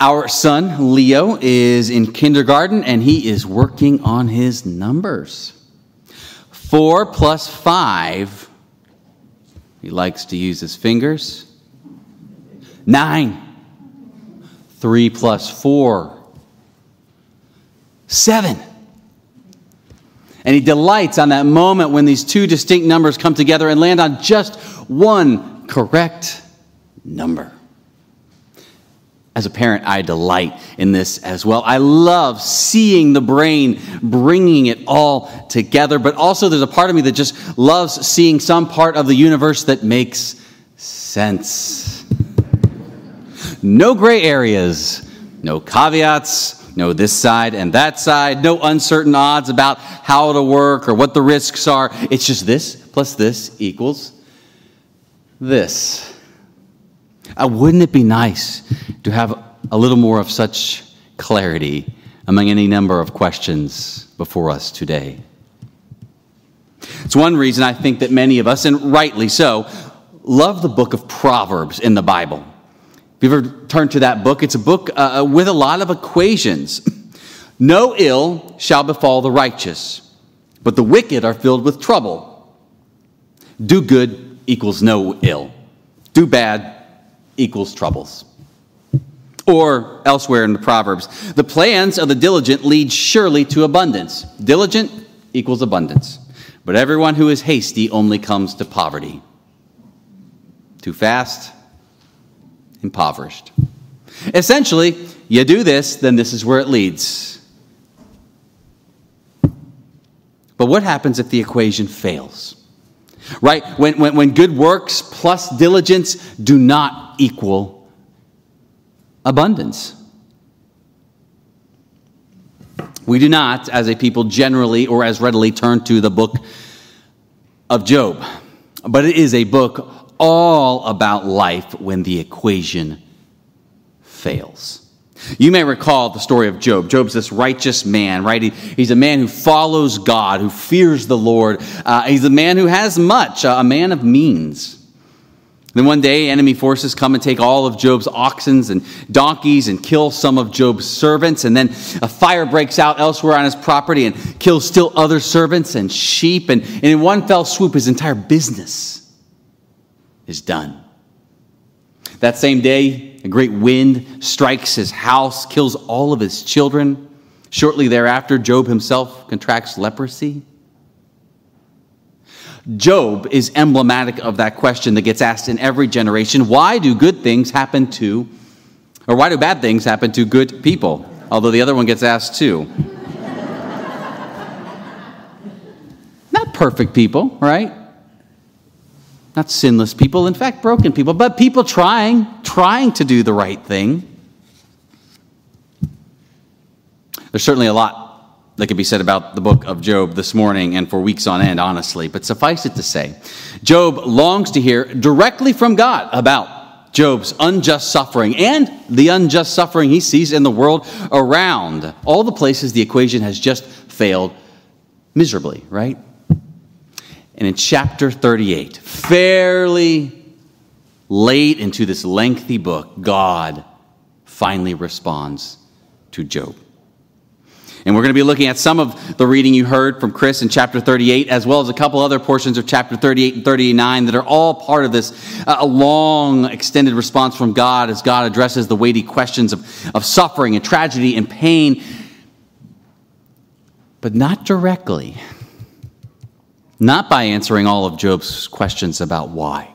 Our son, Leo, is in kindergarten and he is working on his numbers. Four plus five, he likes to use his fingers. Nine. Three plus four, seven. And he delights on that moment when these two distinct numbers come together and land on just one correct number. As a parent, I delight in this as well. I love seeing the brain bringing it all together, but also there's a part of me that just loves seeing some part of the universe that makes sense. No gray areas, no caveats, no this side and that side, no uncertain odds about how it'll work or what the risks are. It's just this plus this equals this. Uh, wouldn't it be nice to have a little more of such clarity among any number of questions before us today? It's one reason I think that many of us, and rightly so, love the book of Proverbs in the Bible. If you've ever turned to that book, it's a book uh, uh with a lot of equations. No ill shall befall the righteous, but the wicked are filled with trouble. Do good equals no ill. Do bad equals troubles. Or elsewhere in the Proverbs, the plans of the diligent lead surely to abundance. Diligent equals abundance. But everyone who is hasty only comes to poverty. Too fast, impoverished. Essentially, you do this, then this is where it leads. But what happens if the equation fails? Right? When, when, when good works plus diligence do not equal abundance. We do not, as a people, generally or as readily turn to the book of Job. But it is a book all about life when the equation fails. You may recall the story of Job. Job's this righteous man, right? He, he's a man who follows God, who fears the Lord. Uh, he's a man who has much, uh, a man of means. Then one day, enemy forces come and take all of Job's oxen and donkeys and kill some of Job's servants. And then a fire breaks out elsewhere on his property and kills still other servants and sheep. And, and in one fell swoop, his entire business is done. That same day, a great wind strikes his house, kills all of his children. Shortly thereafter, Job himself contracts leprosy. Job is emblematic of that question that gets asked in every generation why do good things happen to, or why do bad things happen to good people? Although the other one gets asked too. Not perfect people, right? Not sinless people, in fact, broken people, but people trying, trying to do the right thing. There's certainly a lot that could be said about the book of Job this morning and for weeks on end, honestly, but suffice it to say, Job longs to hear directly from God about Job's unjust suffering and the unjust suffering he sees in the world around. All the places the equation has just failed miserably, right? And in chapter 38, fairly late into this lengthy book, God finally responds to Job. And we're going to be looking at some of the reading you heard from Chris in chapter 38, as well as a couple other portions of chapter 38 and 39 that are all part of this uh, long, extended response from God as God addresses the weighty questions of, of suffering and tragedy and pain, but not directly. Not by answering all of Job's questions about why.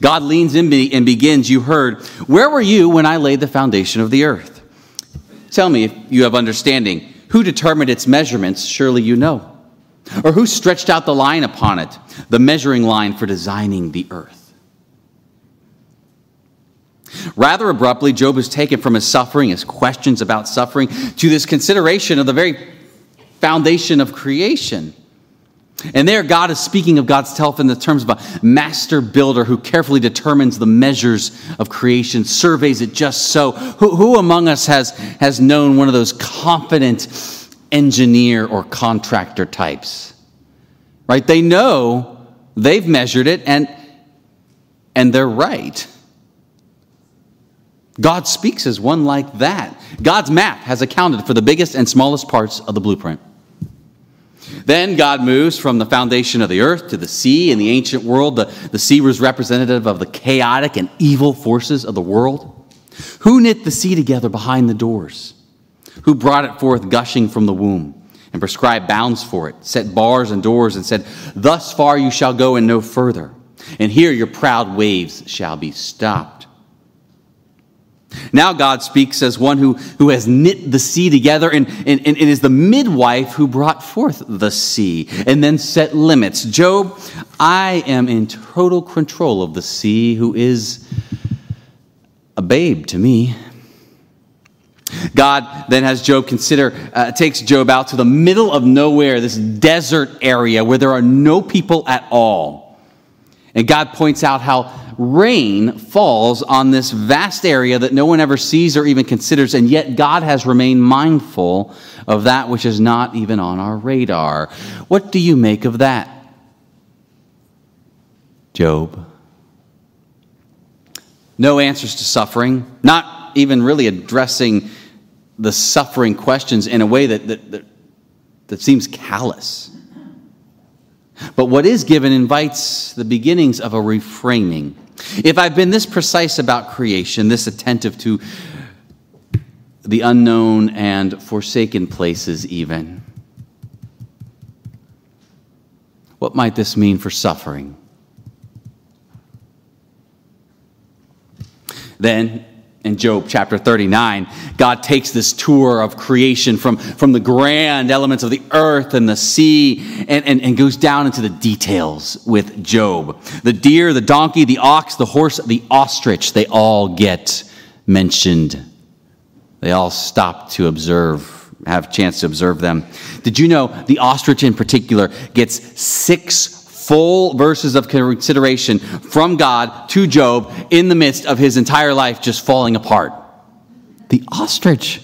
God leans in me and begins, You heard, Where were you when I laid the foundation of the earth? Tell me if you have understanding. Who determined its measurements? Surely you know. Or who stretched out the line upon it, the measuring line for designing the earth? Rather abruptly, Job is taken from his suffering, his questions about suffering, to this consideration of the very foundation of creation. And there, God is speaking of God's self in the terms of a master builder who carefully determines the measures of creation, surveys it just so. Who, who among us has, has known one of those confident engineer or contractor types? Right? They know they've measured it and, and they're right. God speaks as one like that. God's math has accounted for the biggest and smallest parts of the blueprint. Then God moves from the foundation of the earth to the sea. In the ancient world, the, the sea was representative of the chaotic and evil forces of the world. Who knit the sea together behind the doors? Who brought it forth gushing from the womb and prescribed bounds for it, set bars and doors, and said, Thus far you shall go and no further, and here your proud waves shall be stopped. Now God speaks as one who, who has knit the sea together and, and, and is the midwife who brought forth the sea and then set limits. Job, I am in total control of the sea, who is a babe to me. God then has Job consider, uh, takes Job out to the middle of nowhere, this desert area where there are no people at all. And God points out how rain falls on this vast area that no one ever sees or even considers, and yet God has remained mindful of that which is not even on our radar. What do you make of that, Job? No answers to suffering, not even really addressing the suffering questions in a way that, that, that, that seems callous. But what is given invites the beginnings of a reframing. If I've been this precise about creation, this attentive to the unknown and forsaken places, even, what might this mean for suffering? Then, in Job chapter 39, God takes this tour of creation from, from the grand elements of the earth and the sea and, and, and goes down into the details with Job. The deer, the donkey, the ox, the horse, the ostrich, they all get mentioned. They all stop to observe, have a chance to observe them. Did you know the ostrich in particular gets six full verses of consideration from God to Job in the midst of his entire life just falling apart. The ostrich.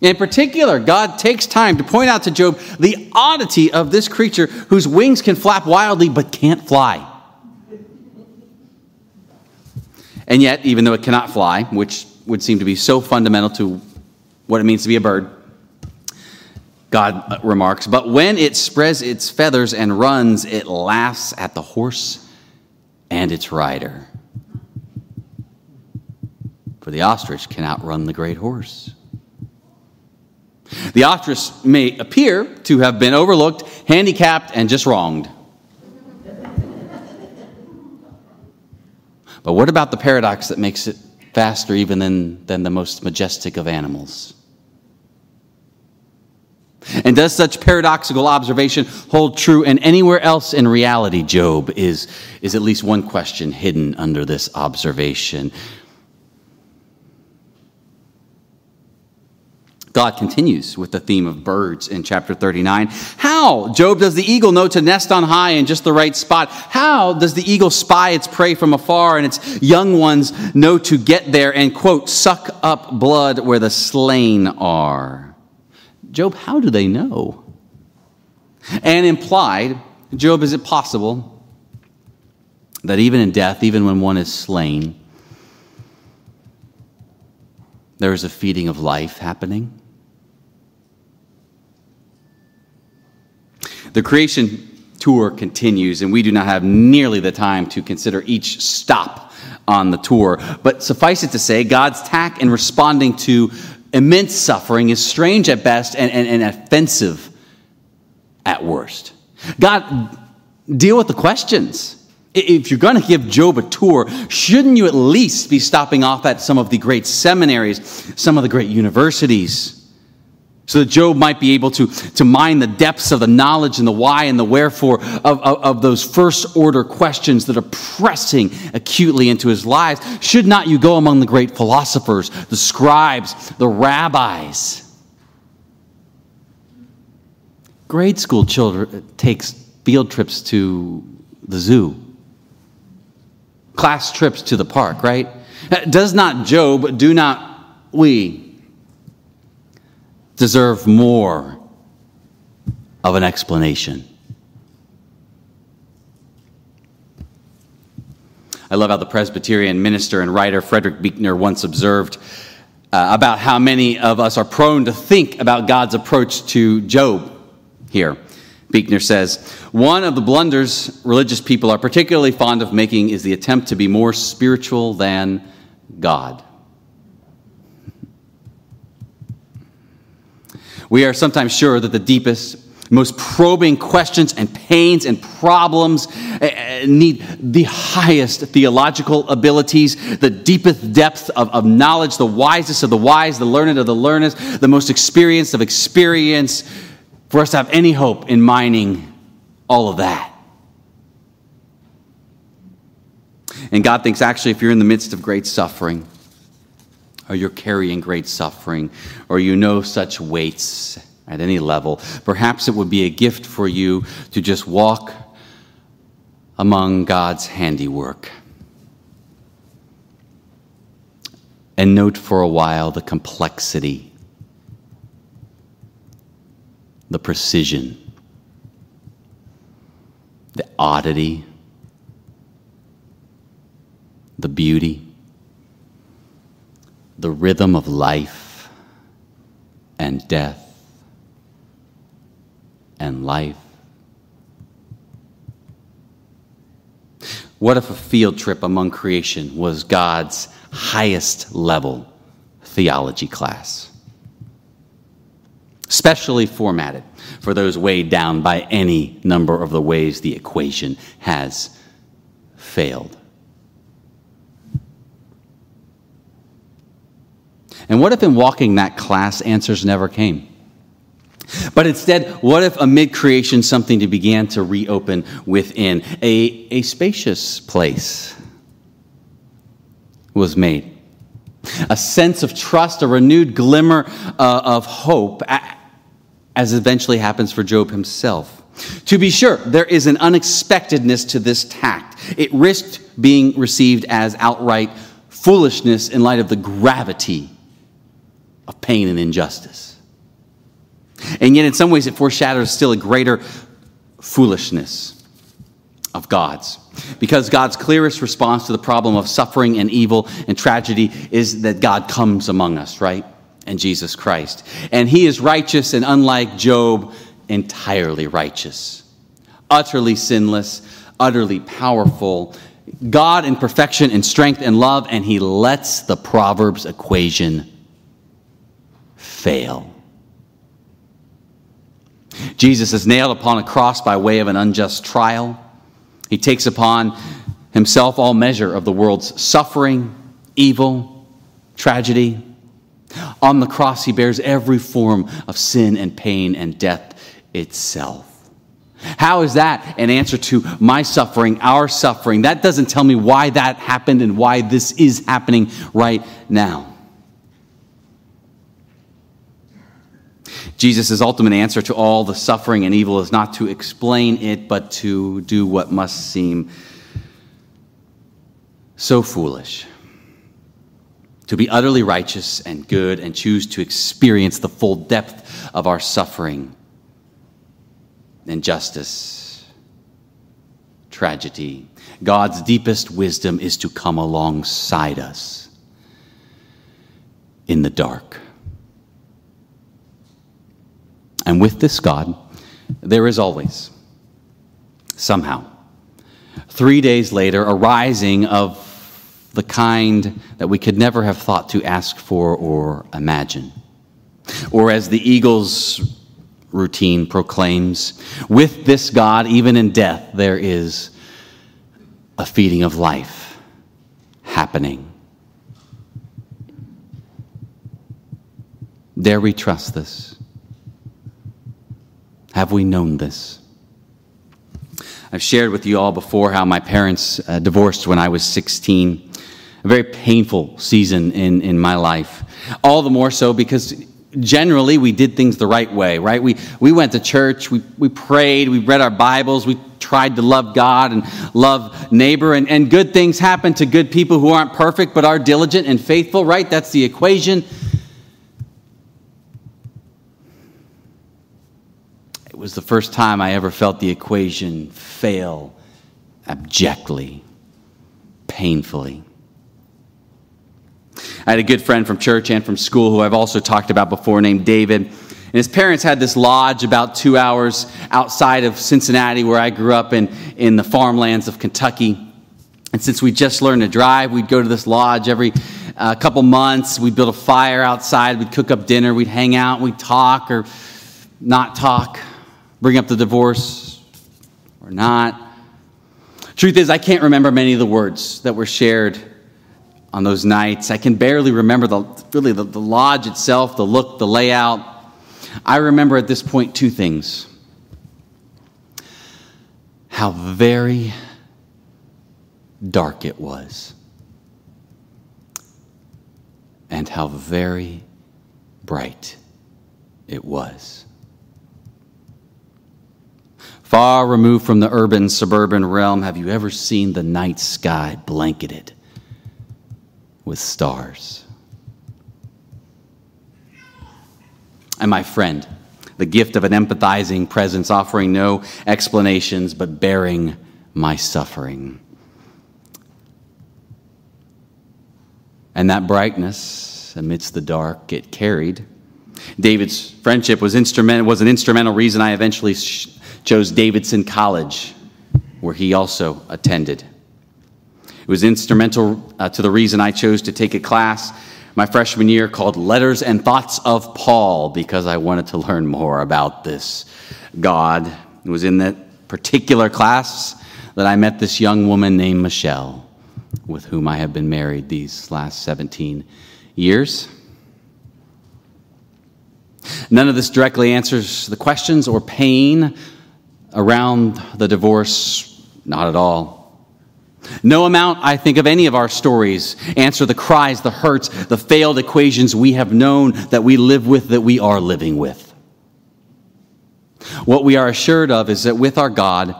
In particular, God takes time to point out to Job the oddity of this creature whose wings can flap wildly but can't fly. And yet, even though it cannot fly, which would seem to be so fundamental to what it means to be a bird, God remarks, but when it spreads its feathers and runs, it laughs at the horse and its rider. For the ostrich can outrun the great horse. The ostrich may appear to have been overlooked, handicapped, and just wronged. But what about the paradox that makes it faster even than, than the most majestic of animals? And does such paradoxical observation hold true and anywhere else in reality, Job? Is, is at least one question hidden under this observation. God continues with the theme of birds in chapter 39. How, Job, does the eagle know to nest on high in just the right spot? How does the eagle spy its prey from afar and its young ones know to get there and, quote, suck up blood where the slain are? Job, how do they know? And implied, Job, is it possible that even in death, even when one is slain, there is a feeding of life happening? The creation tour continues, and we do not have nearly the time to consider each stop on the tour. But suffice it to say, God's tack in responding to immense suffering is strange at best and, and, and offensive at worst. God, deal with the questions. If you're going to give Job a tour, shouldn't you at least be stopping off at some of the great seminaries, some of the great universities? So that Job might be able to, to mine the depths of the knowledge and the why and the wherefore of, of, of, those first order questions that are pressing acutely into his lives. Should not you go among the great philosophers, the scribes, the rabbis? Grade school children uh, takes field trips to the zoo, class trips to the park, right? Uh, does not Job, do not we deserve more of an explanation. I love how the Presbyterian minister and writer Frederick Buechner once observed uh, about how many of us are prone to think about God's approach to Job here. Buechner says, One of the blunders religious people are particularly fond of making is the attempt to be more spiritual than God. We are sometimes sure that the deepest, most probing questions and pains and problems eh, eh, need the highest theological abilities, the deepest depth of, of knowledge, the wisest of the wise, the learned of the learned, the most experienced of experience, for us to have any hope in mining all of that. And God thinks actually, if you're in the midst of great suffering, or you're carrying great suffering, or you know such weights at any level, perhaps it would be a gift for you to just walk among God's handiwork. And note for a while the complexity, the precision, the oddity, the beauty the rhythm of life and death and life. What if a field trip among creation was God's highest level theology class? Specially formatted for those weighed down by any number of the ways the equation has failed. And what if in walking that class, answers never came? But instead, what if amid creation something began to reopen within? A, a spacious place was made. A sense of trust, a renewed glimmer uh, of hope, as eventually happens for Job himself. To be sure, there is an unexpectedness to this tact. It risked being received as outright foolishness in light of the gravity of pain and injustice. And yet, in some ways, it foreshadows still a greater foolishness of God's. Because God's clearest response to the problem of suffering and evil and tragedy is that God comes among us, right? And Jesus Christ. And he is righteous and, unlike Job, entirely righteous, utterly sinless, utterly powerful. God in perfection and strength and love, and he lets the Proverbs equation fail. Jesus is nailed upon a cross by way of an unjust trial. He takes upon himself all measure of the world's suffering, evil, tragedy. On the cross, he bears every form of sin and pain and death itself. How is that an answer to my suffering, our suffering? That doesn't tell me why that happened and why this is happening right now. Jesus' ultimate answer to all the suffering and evil is not to explain it, but to do what must seem so foolish. To be utterly righteous and good and choose to experience the full depth of our suffering and justice, tragedy. God's deepest wisdom is to come alongside us in the dark. And with this God, there is always, somehow, three days later, a rising of the kind that we could never have thought to ask for or imagine. Or as the eagle's routine proclaims, with this God, even in death, there is a feeding of life happening. Dare we trust this? Have we known this? I've shared with you all before how my parents uh, divorced when I was 16. A very painful season in, in my life. All the more so because generally we did things the right way, right? We, we went to church, we, we prayed, we read our Bibles, we tried to love God and love neighbor, and, and good things happen to good people who aren't perfect but are diligent and faithful, right? That's the equation. Was the first time I ever felt the equation fail abjectly. painfully. I had a good friend from church and from school who I've also talked about before named David. And his parents had this lodge about two hours outside of Cincinnati, where I grew up in, in the farmlands of Kentucky. And since we just learned to drive, we'd go to this lodge every uh, couple months. We'd build a fire outside. We'd cook up dinner. We'd hang out. We'd talk or not talk, bring up the divorce or not. Truth is, I can't remember many of the words that were shared on those nights. I can barely remember the really the, the lodge itself, the look, the layout. I remember at this point two things. How very dark it was, and how very bright it was. Far removed from the urban suburban realm, have you ever seen the night sky blanketed with stars? And my friend, the gift of an empathizing presence, offering no explanations but bearing my suffering. And that brightness amidst the dark it carried. David's friendship was, instrument, was an instrumental reason I eventually sh- chose Davidson College, where he also attended. It was instrumental uh, to the reason I chose to take a class my freshman year called Letters and Thoughts of Paul because I wanted to learn more about this God. It was in that particular class that I met this young woman named Michelle, with whom I have been married these last 17 years. None of this directly answers the questions or pain around the divorce? Not at all. No amount, I think, of any of our stories answer the cries, the hurts, the failed equations we have known that we live with, that we are living with. What we are assured of is that with our God,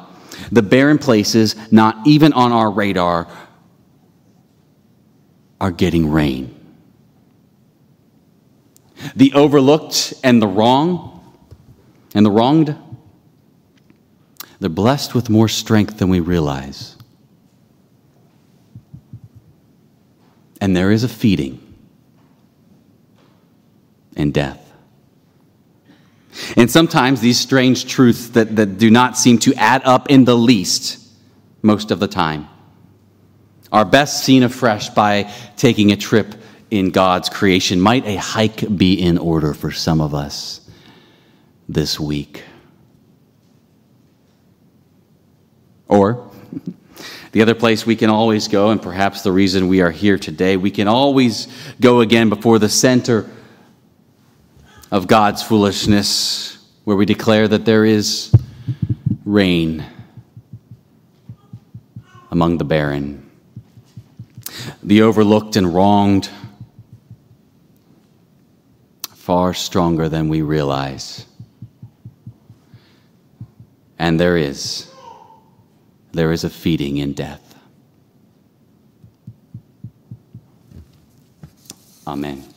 the barren places, not even on our radar, are getting rain. The overlooked and the wrong and the wronged they're blessed with more strength than we realize. And there is a feeding and death. And sometimes these strange truths that, that do not seem to add up in the least, most of the time, are best seen afresh by taking a trip in God's creation. Might a hike be in order for some of us this week? Or, the other place we can always go, and perhaps the reason we are here today, we can always go again before the center of God's foolishness, where we declare that there is rain among the barren, the overlooked and wronged, far stronger than we realize. And there is there is a feeding in death. Amen.